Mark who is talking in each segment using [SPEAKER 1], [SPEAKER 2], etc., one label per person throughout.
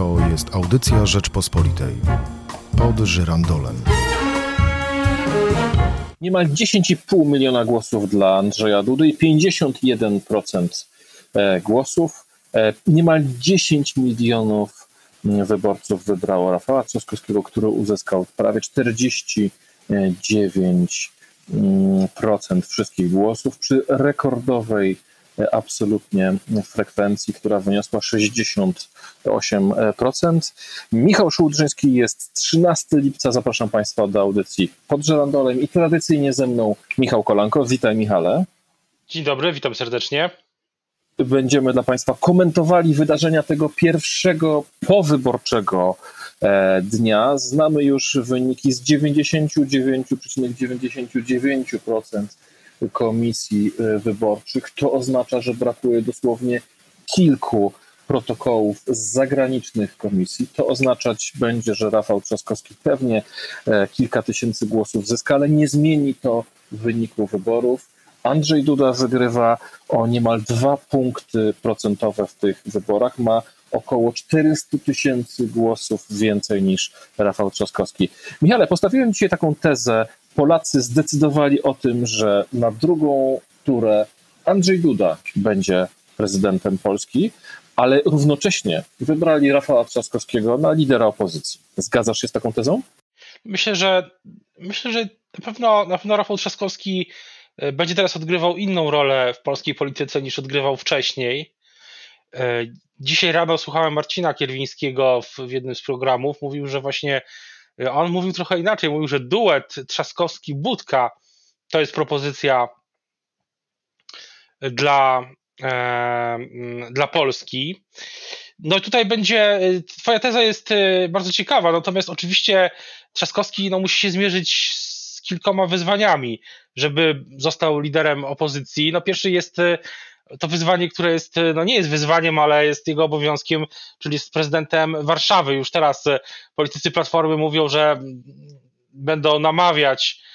[SPEAKER 1] To jest audycja Rzeczpospolitej. Pod żyrandolem.
[SPEAKER 2] Niemal 10,5 miliona głosów dla Andrzeja Dudy i 51% e, głosów. E, niemal 10 milionów mm, wyborców wybrało Rafała Trzaskowskiego, który uzyskał prawie 49% mm, wszystkich głosów przy rekordowej absolutnie frekwencji, która wyniosła 68%. Michał Szułdrzyński jest 13 lipca. Zapraszam Państwa do audycji pod żerandolem i tradycyjnie ze mną Michał Kolanko. Witaj Michale.
[SPEAKER 3] Dzień dobry, witam serdecznie
[SPEAKER 2] będziemy dla Państwa komentowali wydarzenia tego pierwszego powyborczego e, dnia. Znamy już wyniki z 99,99% komisji e, wyborczych. To oznacza, że brakuje dosłownie kilku protokołów z zagranicznych komisji. To oznaczać będzie, że Rafał Trzaskowski pewnie e, kilka tysięcy głosów zyska, ale nie zmieni to wyniku wyborów. Andrzej Duda wygrywa o niemal dwa punkty procentowe w tych wyborach. Ma około 400 tysięcy głosów więcej niż Rafał Trzaskowski. Michale, postawiłem dzisiaj taką tezę. Polacy zdecydowali o tym, że na drugą turę Andrzej Duda będzie prezydentem Polski, ale równocześnie wybrali Rafała Trzaskowskiego na lidera opozycji. Zgadzasz się z taką tezą?
[SPEAKER 3] Myślę, że myślę, że na pewno, na pewno Rafał Trzaskowski E, będzie teraz odgrywał inną rolę w polskiej polityce niż odgrywał wcześniej. E, dzisiaj rano słuchałem Marcina Kierwińskiego w jednym z programów. Mówił, że właśnie on mówił trochę inaczej. Mówił, że duet Trzaskowski-Budka to jest propozycja dla, dla Polski. No i tutaj będzie, twoja teza jest bardzo ciekawa, natomiast oczywiście Trzaskowski no, musi się zmierzyć z kilkoma wyzwaniami żeby został liderem opozycji. No pierwszy jest e, to wyzwanie, które jest, e, no nie jest wyzwaniem, ale jest jego obowiązkiem, czyli z prezydentem Warszawy. Już teraz e, politycy Platformy mówią, że będą namawiać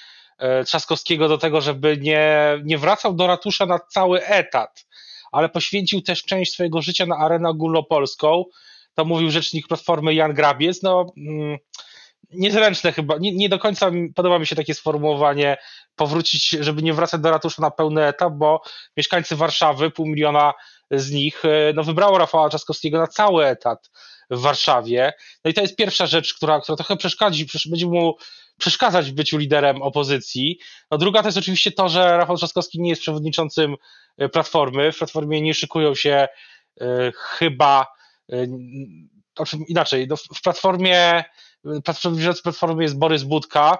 [SPEAKER 3] Trzaskowskiego do tego, żeby nie, nie wracał do ratusza na cały etat, ale poświęcił też część swojego życia na arenę ogólnopolską. To mówił rzecznik Platformy Jan Grabiec. No, mm, niezręczne chyba, nie, nie, do końca podoba mi się takie sformułowanie powrócić, żeby nie wracać do ratusza na pełny etap, bo mieszkańcy Warszawy, pół miliona z nich, e, no wybrało Rafała Trzaskowskiego na cały etat w Warszawie. No i to jest pierwsza rzecz, która, która trochę przeszkadzi, będzie mu przeszkadzać w byciu liderem opozycji. No druga to jest oczywiście to, że Rafał Trzaskowski nie jest przewodniczącym e, Platformy. W Platformie nie szykują się y, chyba, y, inaczej, no w Platformie przewodniczący Platformy jest Borys Budka,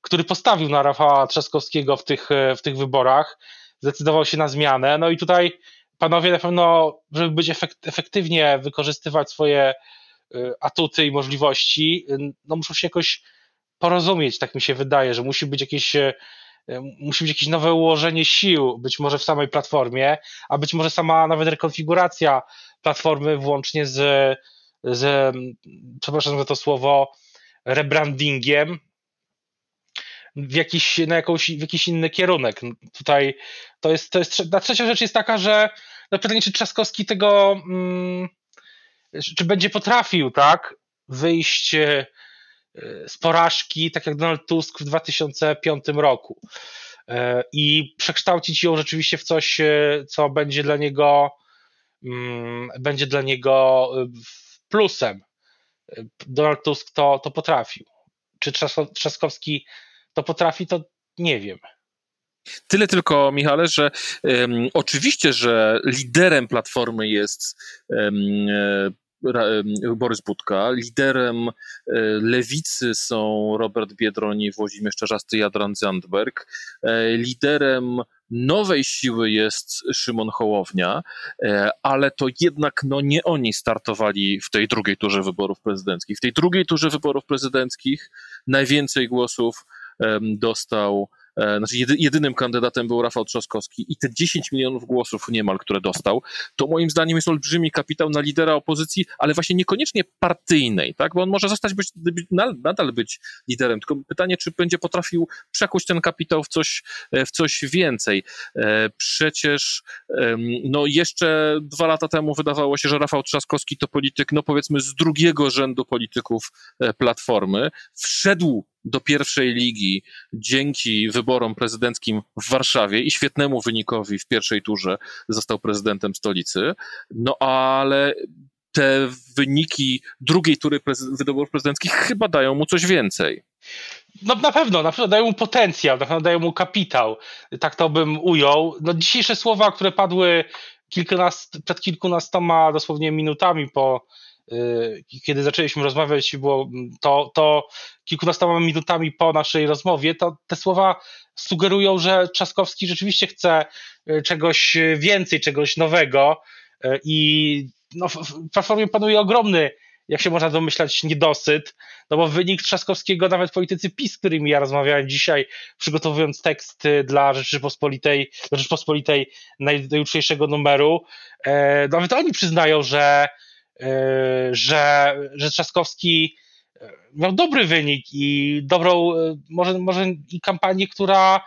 [SPEAKER 3] który postawił na Rafała Trzaskowskiego w tych, e, w tych wyborach, zdecydował się na zmianę. No i tutaj panowie na pewno, żeby być efektywnie wykorzystywać swoje e, atuty i możliwości, e, no muszą się jakoś porozumieć, tak mi się wydaje, że musi być jakieś musi być jakieś nowe ułożenie sił, być może w samej platformie, a być może sama nawet rekonfiguracja platformy włącznie z z, przepraszam za to słowo, rebrandingiem w jakiś, na jakąś, w jakiś inny kierunek. Tutaj to jest, to jest, ta trzecia rzecz jest taka, że no pytanie, czy Trzaskowski tego, mm, czy będzie potrafił, tak, wyjść e, z porażki, tak jak Donald Tusk w 2005 roku e, i przekształcić ją rzeczywiście w coś, e, co będzie dla niego mm, będzie dla niego plusem. Donald Tusk to, to potrafił. Czy Trzaskowski to potrafi, to nie wiem.
[SPEAKER 2] Tyle tylko, Michale, że um, oczywiście, że liderem platformy jest um, Borys Budka. Liderem e, lewicy są Robert Biedroń, Włodzimierz Czarzasty i Adrian Zandberg. E, liderem nowej siły jest Szymon Hołownia, ale to jednak no, nie oni startowali w tej drugiej turze wyborów prezydenckich. W tej drugiej turze wyborów prezydenckich najwięcej głosów dostał e, znaczy jedynym kandydatem był Rafał Trzaskowski i te 10 milionów głosów niemal, które dostał, to moim zdaniem jest olbrzymi kapitał na lidera opozycji, ale właśnie niekoniecznie partyjnej, tak? bo on może zostać być, nadal być liderem, tylko pytanie, czy będzie potrafił przekuć ten kapitał w coś, e, w coś więcej. E, przecież no jeszcze dwa lata temu wydawało się, że Rafał Trzaskowski to polityk, no powiedzmy z drugiego rzędu polityków Platformy. Wszedł do pierwszej ligi dzięki wyborom prezydenckim w Warszawie i świetnemu wynikowi w pierwszej turze został prezydentem stolicy. No ale te wyniki drugiej tury wyborów prezydenckich chyba dają mu coś więcej.
[SPEAKER 3] No na pewno, na pewno dają mu potencjał, na pewno dają mu kapitał. Tak to bym ujął. No, dzisiejsze słowa, które padły kilkunast, przed kilkunastoma dosłownie minutami po kiedy zaczęliśmy rozmawiać, było to, to kilkunastoma minutami po naszej rozmowie, to te słowa sugerują, że Trzaskowski rzeczywiście chce y, czegoś więcej, czegoś nowego y, i no, w Platformie panuje ogromny, jak się można domyślać, niedosyt, no bo wynik Trzaskowskiego nawet politycy PiS, z którymi ja rozmawiałem dzisiaj, przygotowując tekst dla Rzeczypospolitej, Rzeczypospolitej najjutrzejszego numeru, nawet oni przyznają, że E, że, że Trzaskowski e, miał dobry wynik i dobrą, e, może, może i kampanię, która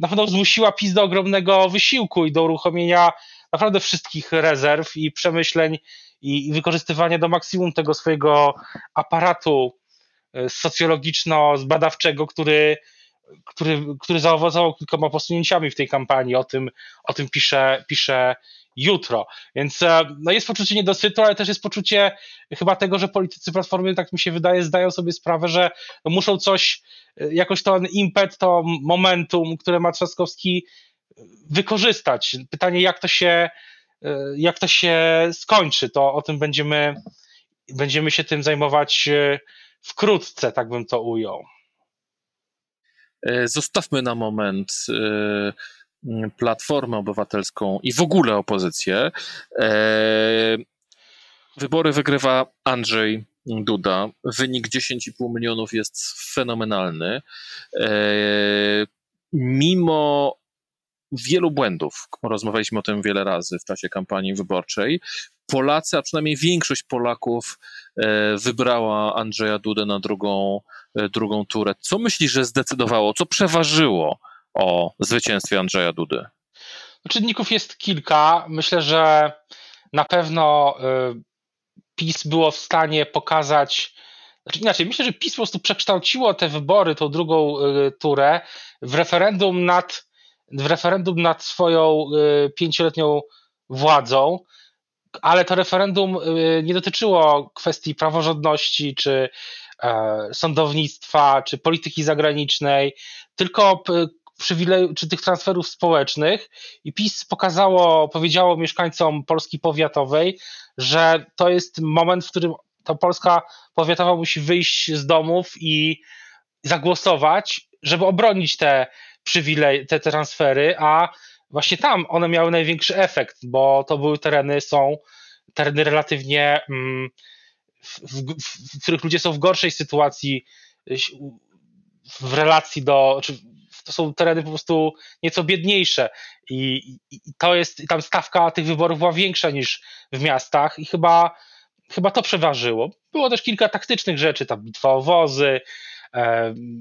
[SPEAKER 3] na pewno zmusiła PiS do ogromnego wysiłku i do uruchomienia naprawdę wszystkich rezerw i przemyśleń i, i wykorzystywania do maksimum tego swojego aparatu socjologiczno-zbadawczego, który, który, który zaowocował kilkoma posunięciami w tej kampanii. O tym, o tym pisze, pisze jutro. Więc e, no jest poczucie niedosytu, ale też jest poczucie chyba tego, że politycy Platformy, tak mi się wydaje, zdają sobie sprawę, że muszą coś, e, jakoś ten impet, to momentum, które ma Trzaskowski e, wykorzystać. Pytanie, jak to się, jak to się skończy, to o tym będziemy, będziemy się tym zajmować wkrótce, tak bym to ujął.
[SPEAKER 2] Zostawmy na moment Platformę Obywatelską i w ogóle opozycję. E, wybory wygrywa Andrzej Duda. Wynik 10,5 milionów jest fenomenalny. E, mimo wielu błędów, rozmawialiśmy o tym wiele razy w czasie kampanii wyborczej, Polacy, a przynajmniej większość Polaków e, wybrała Andrzeja Dudę na drugą, drugą turę. Co myślisz, że zdecydowało, co przeważyło o zwycięstwie Andrzeja Dudy?
[SPEAKER 3] Czynników jest kilka. Myślę, że na pewno y, PiS było w stanie pokazać, znaczy inaczej, myślę, że PiS po prostu przekształciło te wybory, tą drugą y, turę, w referendum nad, w referendum nad swoją y, pięcioletnią władzą, ale to referendum nie dotyczyło kwestii praworządności, czy e, sądownictwa, czy polityki zagranicznej, tylko przywileju, czy tych transferów społecznych. I PiS pokazało, powiedziało mieszkańcom Polski Powiatowej, że to jest moment, w którym ta Polska Powiatowa musi wyjść z domów i zagłosować, żeby obronić te przywilej, te transfery, a właśnie tam one miały największy efekt, bo to były tereny, są tereny relatywnie, mm, w, w, w których ludzie są w gorszej sytuacji w relacji do, czy to są tereny po prostu nieco biedniejsze i, i, to jest, i tam stawka tych wyborów była większa niż w miastach i chyba, chyba to przeważyło. Było też kilka taktycznych rzeczy, tam bitwa o wozy,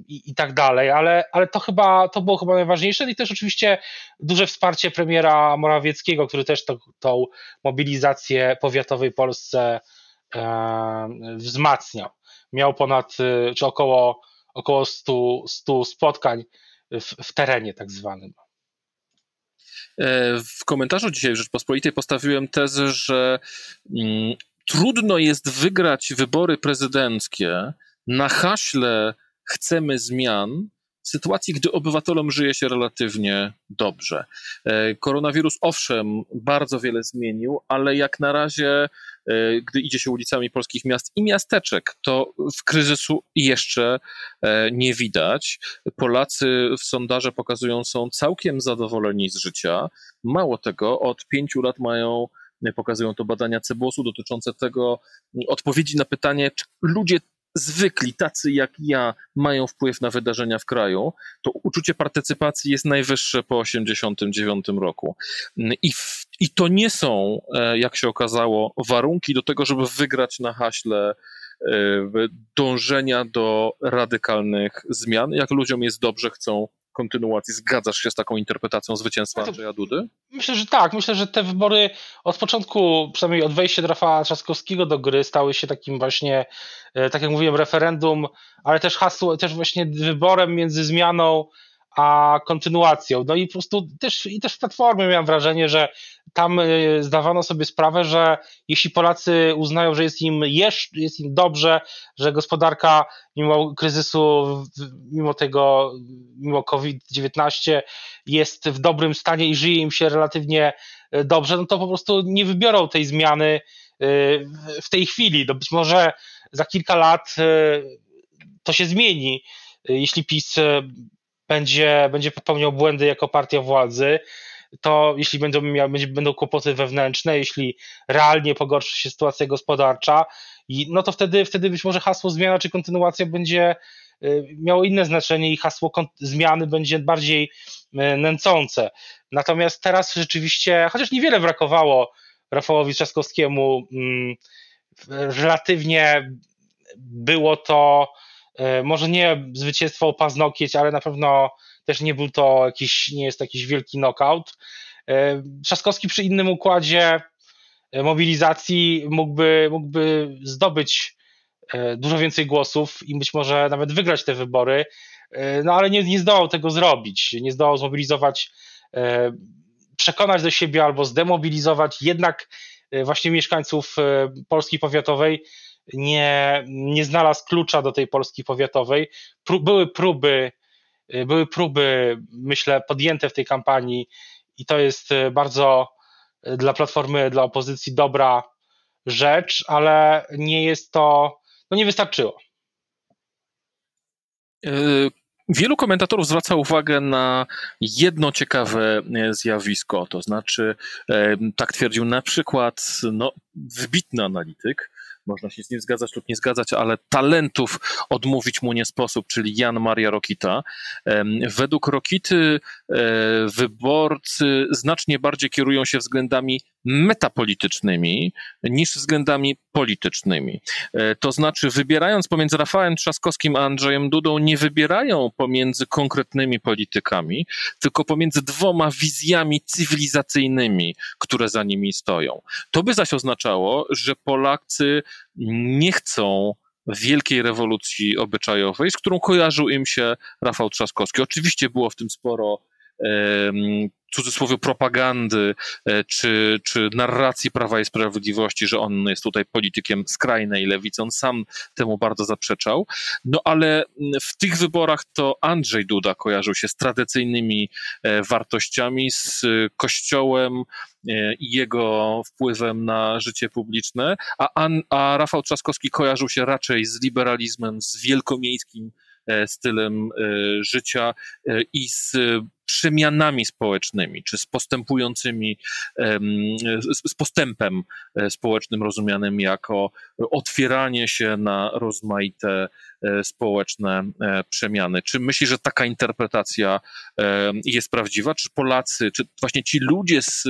[SPEAKER 3] i, i tak dalej, ale, ale to chyba to było chyba najważniejsze i też oczywiście duże wsparcie premiera Morawieckiego, który też to, tą mobilizację powiatowej Polsce e, wzmacniał. Miał ponad, czy około, około 100, 100 spotkań w, w terenie tak zwanym.
[SPEAKER 2] E, w komentarzu dzisiaj w Rzeczpospolitej postawiłem tezę, że mm, trudno jest wygrać wybory prezydenckie na haśle chcemy zmian, sytuacji, gdy obywatelom żyje się relatywnie dobrze. E, koronawirus, owszem, bardzo wiele zmienił, ale jak na razie E, gdy idzie się ulicami polskich miast i miasteczek, to w kryzysu jeszcze e, nie widać. Polacy w sondaże pokazują, są całkiem zadowoleni z życia. Mało tego, od pięciu lat mają pokazują to badania Cebosu dotyczące tego odpowiedzi na pytanie, czy ludzie zwykli, tacy jak ja, mają wpływ na wydarzenia w kraju, to uczucie partycypacji jest najwyższe po 1989 roku. I, w, I to nie są, e, jak się okazało, warunki do tego, żeby wygrać na haśle e, dążenia do radykalnych zmian. Jak ludziom jest dobrze, chcą kontynuacji. Zgadzasz się z taką interpretacją zwycięstwa Andrzeja Dudy?
[SPEAKER 3] Myślę, że tak. Myślę, że te wybory od początku, przynajmniej od wejścia Rafała Trzaskowskiego do gry, stały się takim właśnie, e, tak jak mówiłem, referendum, ale też hasło, też właśnie wyborem między zmianą a kontynuacją. No i po prostu też, i też w Platformie miałem wrażenie, że tam y, zdawano sobie sprawę, że jeśli Polacy uznają, że jest im, jeszcze, jest im dobrze, że gospodarka mimo kryzysu, mimo tego, mimo COVID-19 jest w dobrym stanie i żyje im się relatywnie y, dobrze, no to po prostu nie wybiorą tej zmiany y, w tej chwili. No być może za kilka lat to się zmieni, jeśli PiS będzie, będzie popełniał błędy jako partia władzy, to jeśli będą, miał, będą kłopoty wewnętrzne, jeśli realnie pogorszy się sytuacja gospodarcza, no to wtedy, wtedy być może hasło zmiana czy kontynuacja będzie y, miało inne znaczenie i hasło zmiany będzie bardziej y, nęcące. Natomiast teraz rzeczywiście, chociaż niewiele brakowało Rafałowi Trzaskowskiemu, mm, relatywnie było to może nie zwycięstwo o paznokieć, ale na pewno też nie był to jakiś, nie jest to jakiś wielki knockout. E, Trzaskowski przy innym układzie e, mobilizacji mógłby, mógłby zdobyć dużo więcej głosów i być może nawet wygrać te wybory, no ale nie, nie zdołał tego zrobić, nie zdołał zmobilizować, przekonać do siebie albo zdemobilizować jednak właśnie mieszkańców Polski Powiatowej, nie, nie znalazł klucza do tej Polski powiatowej. Pró były próby, y, były próby, myślę, podjęte w tej kampanii i to jest y, bardzo y, dla Platformy, dla opozycji dobra rzecz, ale nie jest to, no nie wystarczyło.
[SPEAKER 2] Wielu komentatorów zwraca uwagę na jedno ciekawe zjawisko, to znaczy, tak twierdził na przykład no, wybitny analityk, można się z nim zgadzać lub nie zgadzać, ale talentów odmówić mu nie sposób, czyli Jan Maria Rokita. Według Rokity e, wyborcy znacznie bardziej kierują się względami metapolitycznymi niż względami politycznymi. E, to znaczy, wybierając pomiędzy Rafałem Trzaskowskim a Andrzejem Dudą, nie wybierają pomiędzy konkretnymi politykami, tylko pomiędzy dwoma wizjami cywilizacyjnymi, które za nimi stoją. To by zaś oznaczało, że Polacy nie chcą wielkiej rewolucji obyczajowej, z którą kojarzył im się Rafał Trzaskowski. Oczywiście było w tym sporo cudzysłowie propagandy e, czy, czy narracji Prawa i Sprawiedliwości, że on jest tutaj politykiem skrajnej lewicy. On sam temu bardzo zaprzeczał. No ale w tych wyborach to Andrzej Duda kojarzył się z tradycyjnymi e, wartościami, z kościołem e, i jego wpływem na życie publiczne, a, a Rafał Trzaskowski kojarzył się raczej z liberalizmem, z wielkomiejskim stylem życia i z przemianami społecznymi, czy z postępującymi, z postępem e, społecznym rozumianym jako otwieranie się na rozmaite e, społeczne e, przemiany. Czy myślisz, że taka interpretacja jest prawdziwa? Czy Polacy, czy właśnie ci ludzie z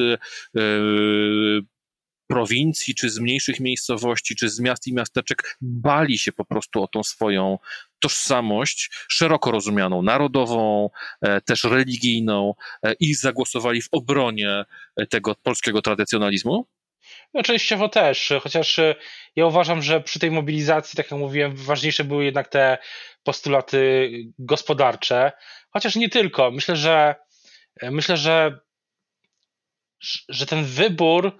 [SPEAKER 2] prowincji, czy z mniejszych miejscowości, czy z miast i miasteczek bali się po prostu o tą swoją tożsamość, szeroko rozumianą, narodową, e, też religijną e, i zagłosowali w obronie e, tego polskiego tradycjonalizmu?
[SPEAKER 3] No, częściowo też, chociaż ja uważam, że przy tej mobilizacji, tak jak mówiłem, ważniejsze były jednak te postulaty gospodarcze, chociaż nie tylko. Myślę, że myślę, że, że ten wybór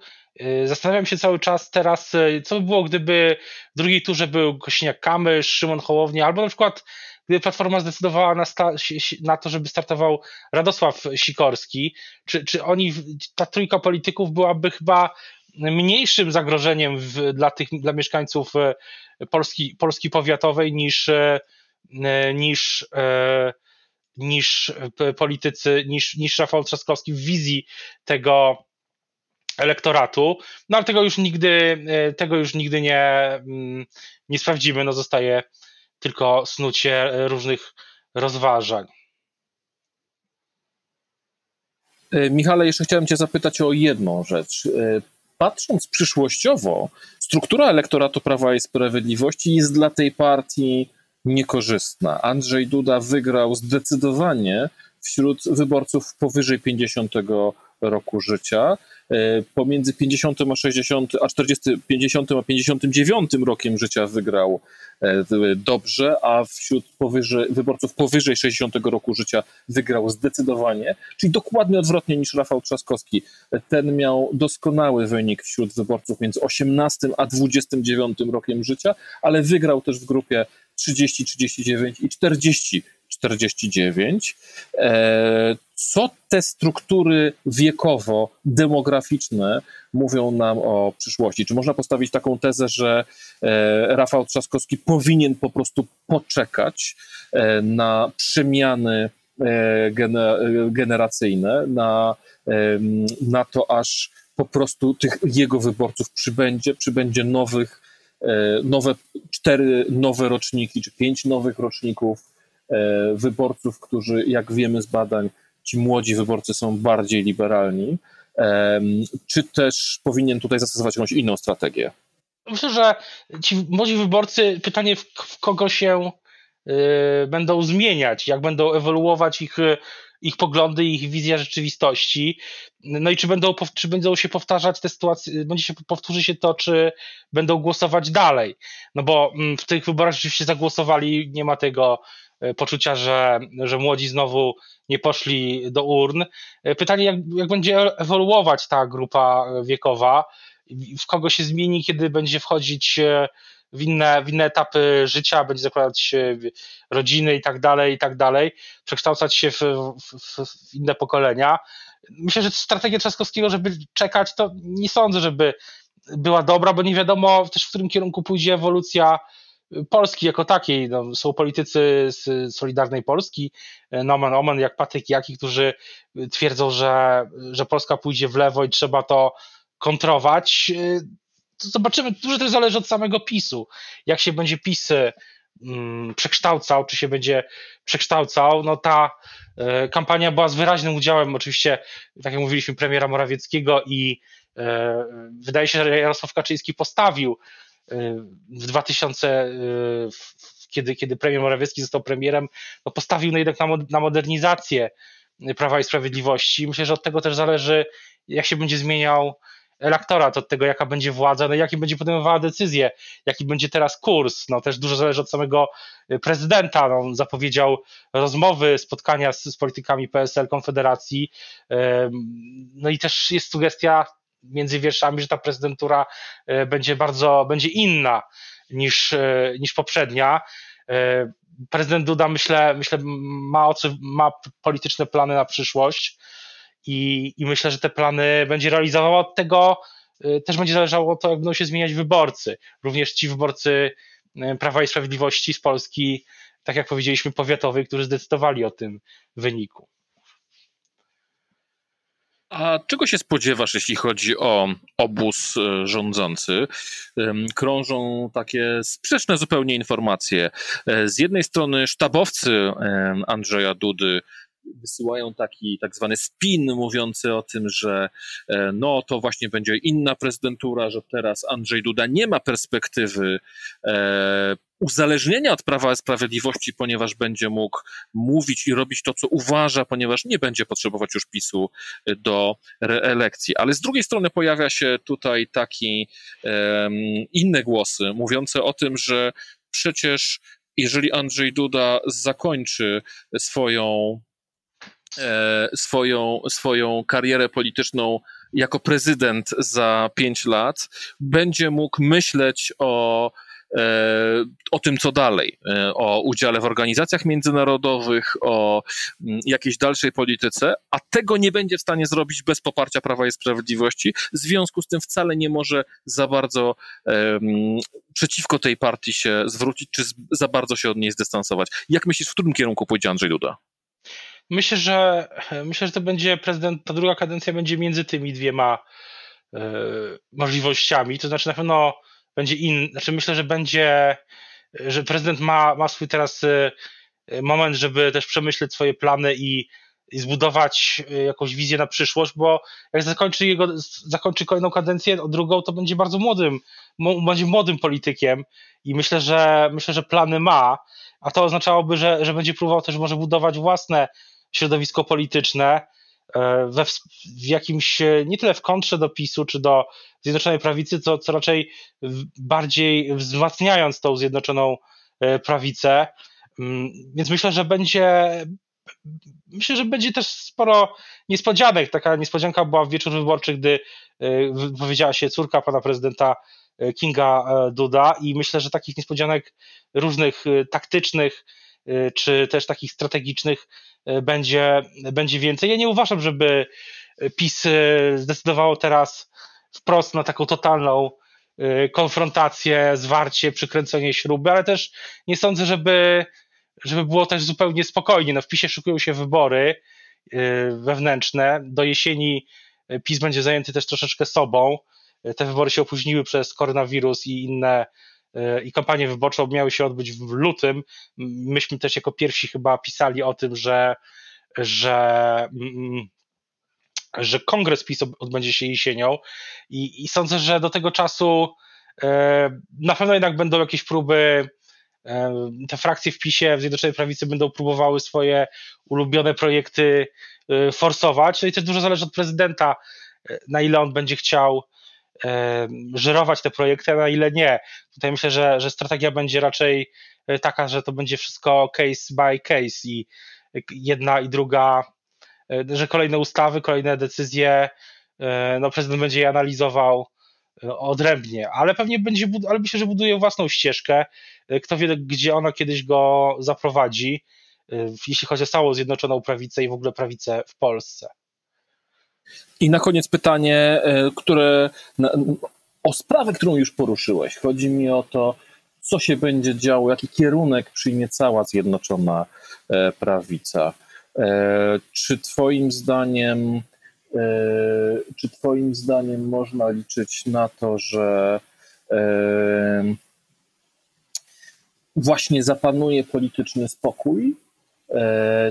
[SPEAKER 3] zastanawiam się cały czas teraz, y, co by było, gdyby w drugiej turze był Kośniak-Kamysz, Szymon Hołownia, albo na przykład gdyby Platforma zdecydowała na, na, to, żeby startował Radosław Sikorski, czy, czy oni, ta trójka polityków byłaby chyba mniejszym zagrożeniem w, dla, tych, dla mieszkańców y, Polski, Polski powiatowej niż, niż, niż politycy, niż, niż Rafał Trzaskowski w wizji tego elektoratu, no ale tego już nigdy, tego już nigdy nie, mm, nie sprawdzimy, no zostaje tylko snucie różnych rozważań.
[SPEAKER 2] Michale, jeszcze chciałem Cię zapytać o jedną rzecz. Patrząc przyszłościowo, struktura elektoratu Prawa i Sprawiedliwości jest dla tej partii niekorzystna. Andrzej Duda wygrał zdecydowanie wśród wyborców powyżej 50 roku życia. E, pomiędzy 50 a 60, a 40, 50 a 59 rokiem życia wygrał e, dobrze, a wśród powyżej, wyborców powyżej 60 roku życia wygrał zdecydowanie, czyli dokładnie odwrotnie niż Rafał Trzaskowski. Ten miał doskonały wynik wśród wyborców między 18 a 29 rokiem życia, ale wygrał też w grupie 30, 39 i 40 49. E, co te struktury wiekowo-demograficzne mówią nam o przyszłości? Czy można postawić taką tezę, że e, Rafał Trzaskowski powinien po prostu poczekać e, na przemiany generacyjne, na, na to, aż po prostu tych jego wyborców przybędzie, przybędzie nowych, nowe, cztery nowe roczniki, czy pięć nowych roczników E, wyborców, którzy, jak wiemy z badań, ci młodzi wyborcy są bardziej liberalni, czy też powinien tutaj zastosować jakąś inną strategię?
[SPEAKER 3] Myślę, że ci młodzi wyborcy, pytanie w, kogo się y, będą zmieniać, jak będą ewoluować ich, ich poglądy, ich wizja rzeczywistości. No i czy będą, czy będą się powtarzać te sytuacje, będzie się, powtórzy się to, czy będą głosować dalej. No bo mm, w tych wyborach rzeczywiście zagłosowali, nie ma tego poczucia, że, że młodzi znowu nie poszli do urn. E, pytanie, jak, jak będzie ewoluować ta grupa wiekowa, w kogo się zmieni, kiedy będzie wchodzić e, w inne, w inne etapy życia, będzie zakładać rodziny i tak dalej, i tak dalej, przekształcać się w, w, w inne pokolenia. Myślę, że strategia Trzaskowskiego, żeby czekać, to nie sądzę, żeby była dobra, bo nie wiadomo też w którym kierunku pójdzie ewolucja Polski jako takiej. No, są politycy z Solidarnej Polski, nomen omen, jak Patryk Jaki, którzy twierdzą, że, że Polska pójdzie w lewo i trzeba to kontrować. To zobaczymy, dużo też zależy od samego PiSu. Jak się będzie PiS mm, przekształcał, czy się będzie przekształcał, no ta e, kampania była z wyraźnym udziałem oczywiście, tak jak mówiliśmy, premiera Morawieckiego i e, wydaje się, że Jarosław Kaczyński postawił w 2000, y, kiedy, kiedy premier Morawiecki został premierem, no postawił jednak na, na modernizację Prawa i Sprawiedliwości. Myślę, że od tego też zależy, jak się będzie zmieniał elektorat, od tego, jaka będzie władza, no jakie będzie podejmowała decyzje, jaki będzie teraz kurs. No też dużo zależy od samego prezydenta. No, on zapowiedział rozmowy, spotkania z, z politykami PSL, Konfederacji. No i też jest sugestia między wierszami, że ta prezydentura e, będzie bardzo, będzie inna niż, e, niż poprzednia. E, prezydent Duda, myślę, myślę ma, ma polityczne plany na przyszłość i, i myślę, że te plany będzie realizował. Od tego też będzie zależało to, jak będą się zmieniać wyborcy. Również ci wyborcy Prawa i Sprawiedliwości z Polski, tak jak powiedzieliśmy, powiatowej, którzy zdecydowali o tym wyniku.
[SPEAKER 2] A czego się spodziewasz, jeśli chodzi o obóz e, rządzący? Krążą takie sprzeczne zupełnie informacje. E, z jednej strony sztabowcy Andrzeja Dudy wysyłają taki tak zwany spin mówiący o tym, że e, no to właśnie będzie inna prezydentura, że teraz Andrzej Duda nie ma perspektywy e, uzależnienia od Prawa Sprawiedliwości, ponieważ będzie mógł mówić i robić to, co uważa, ponieważ nie będzie potrzebować już PiSu do reelekcji. Ale z drugiej strony pojawia się tutaj taki um, inne głosy mówiące o tym, że przecież jeżeli Andrzej Duda zakończy swoją E, swoją, swoją karierę polityczną jako prezydent za pięć lat, będzie mógł myśleć o, e, o tym, co dalej, e, o udziale w organizacjach międzynarodowych, o mm, jakiejś dalszej polityce, a tego nie będzie w stanie zrobić bez poparcia Prawa i Sprawiedliwości. W związku z tym wcale nie może za bardzo um, przeciwko tej partii się zwrócić, czy za bardzo się od niej zdystansować. Jak myślisz, w którym kierunku pójdzie Andrzej Duda?
[SPEAKER 3] Myślę, że myślę, że to będzie prezydent, ta druga kadencja będzie między tymi dwiema możliwościami, to znaczy na pewno będzie inny, znaczy myślę, że będzie, że prezydent ma, ma swój teraz moment, żeby też przemyśleć swoje plany i i zbudować y, jakąś wizję na przyszłość, bo jak zakończy jego, zakończy kolejną kadencję, drugą, to będzie bardzo młodym, będzie młodym politykiem i myślę, że myślę, że plany ma, a to oznaczałoby, że, że będzie próbował też może budować własne środowisko polityczne e, we, w jakimś, nie tyle w kontrze do PiSu czy do Zjednoczonej Prawicy, co, co raczej bardziej wzmacniając tą Zjednoczoną e, Prawicę. Mm, więc myślę, że będzie, myślę, że będzie też sporo niespodzianek. Taka niespodzianka była w wieczór wyborczy, gdy e, wypowiedziała się córka pana prezydenta e, Kinga e, Duda i myślę, że takich niespodzianek różnych taktycznych czy też takich strategicznych będzie, będzie więcej. Ja nie uważam, żeby PiS zdecydowało teraz wprost na taką totalną konfrontację, zwarcie, przykręcenie śruby, ale też nie sądzę, żeby żeby było też zupełnie spokojnie. No w PiSie szykują się wybory y, wewnętrzne. Do jesieni y, PiS będzie zajęty też troszeczkę sobą. Y, te wybory się opóźniły przez koronawirus i inne i kampanie wyborcze miały się odbyć w lutym. Myśmy też jako pierwsi chyba pisali o tym, że, że, mm, że kongres PiS odbędzie się jesienią i, i sądzę, że do tego czasu na pewno jednak będą jakieś próby te frakcje w PiSie, w Zjednoczonej Prawicy będą próbowały swoje ulubione projekty forsować. No i też dużo zależy od prezydenta, na ile on będzie chciał żerować te projekty, a na ile nie. Tutaj myślę, że, że strategia będzie raczej y, taka, że to będzie wszystko case by case i jedna i druga, że kolejne ustawy, kolejne decyzje, no prezydent będzie je analizował odrębnie, ale pewnie będzie, ale myślę, że buduje własną ścieżkę. Kto wie, gdzie ona kiedyś go zaprowadzi, jeśli chodzi o całą Zjednoczoną Prawicę i w ogóle prawicę w Polsce.
[SPEAKER 2] I na koniec pytanie, e, które o sprawę, którą już poruszyłeś. Chodzi mi o to, co się będzie działo, jaki kierunek przyjmie cała Zjednoczona e, Prawica. E, czy Twoim zdaniem czy Twoim zdaniem można liczyć na to, że właśnie zapanuje polityczny spokój,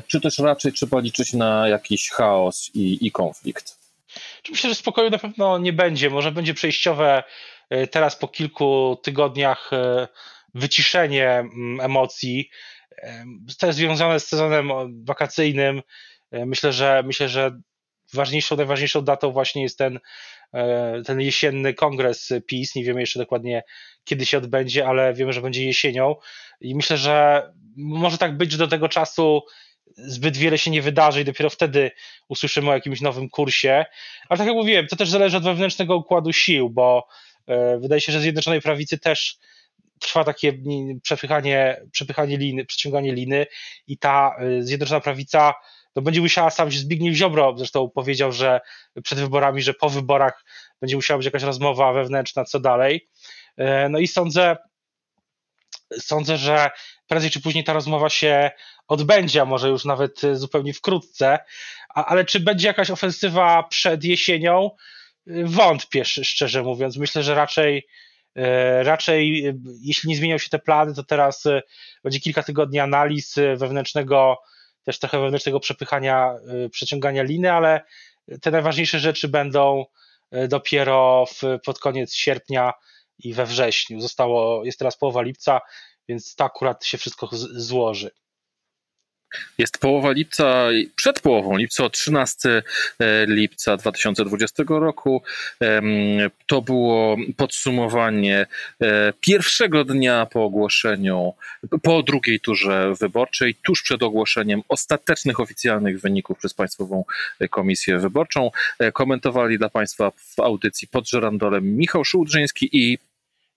[SPEAKER 2] czy też raczej trzeba liczyć na jakiś chaos i, i konflikt?
[SPEAKER 3] Myślę, że spokoju na pewno nie będzie. Może będzie przejściowe teraz po kilku tygodniach wyciszenie mm, emocji. To jest związane z sezonem wakacyjnym. Myślę, że myślę, że ważniejszą, najważniejszą datą właśnie jest ten, e, ten jesienny kongres PiS. Nie wiemy jeszcze dokładnie, kiedy się odbędzie, ale wiemy, że będzie jesienią. I myślę, że może tak być, że do tego czasu zbyt wiele się nie wydarzy i dopiero wtedy usłyszymy o jakimś nowym kursie. Ale tak jak mówiłem, to też zależy od wewnętrznego układu sił, bo e, wydaje się, że Zjednoczonej Prawicy też trwa takie przepychanie, przepychanie liny, przeciąganie liny i ta e, Zjednoczona Prawica to będzie musiała sam Zbigniew Ziobro zresztą powiedział, że przed wyborami, że po wyborach będzie musiała być jakaś rozmowa wewnętrzna, co dalej. E, no i sądzę, sądzę, że prędzej czy później ta rozmowa się odbędzie, a może już nawet zupełnie wkrótce, ale czy będzie jakaś ofensywa przed jesienią? Wątpię, szczerze mówiąc. Myślę, że raczej e, raczej jeśli nie zmienią się te plany, to teraz będzie kilka tygodni analiz wewnętrznego też trochę wewnętrznego przepychania, y, przeciągania liny, ale te najważniejsze rzeczy będą y, dopiero w, pod koniec sierpnia i we wrześniu. Zostało, jest teraz połowa lipca, więc to akurat się wszystko złoży.
[SPEAKER 2] Jest połowa lipca, przed połową lipca, 13 e, lipca 2020 roku. To było podsumowanie e, pierwszego dnia po ogłoszeniu, po drugiej turze wyborczej, tuż przed ogłoszeniem ostatecznych oficjalnych wyników przez Państwową Komisję Wyborczą. E, komentowali dla Państwa w audycji pod żerandolem Michał Szułdrzyński i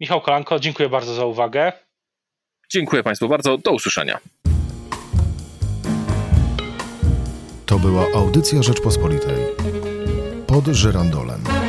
[SPEAKER 3] Michał Kolanko. Dziękuję bardzo za uwagę.
[SPEAKER 2] Dziękuję Państwu bardzo. Do usłyszenia.
[SPEAKER 1] To była audycja Rzeczpospolitej. Pod żyrandolem.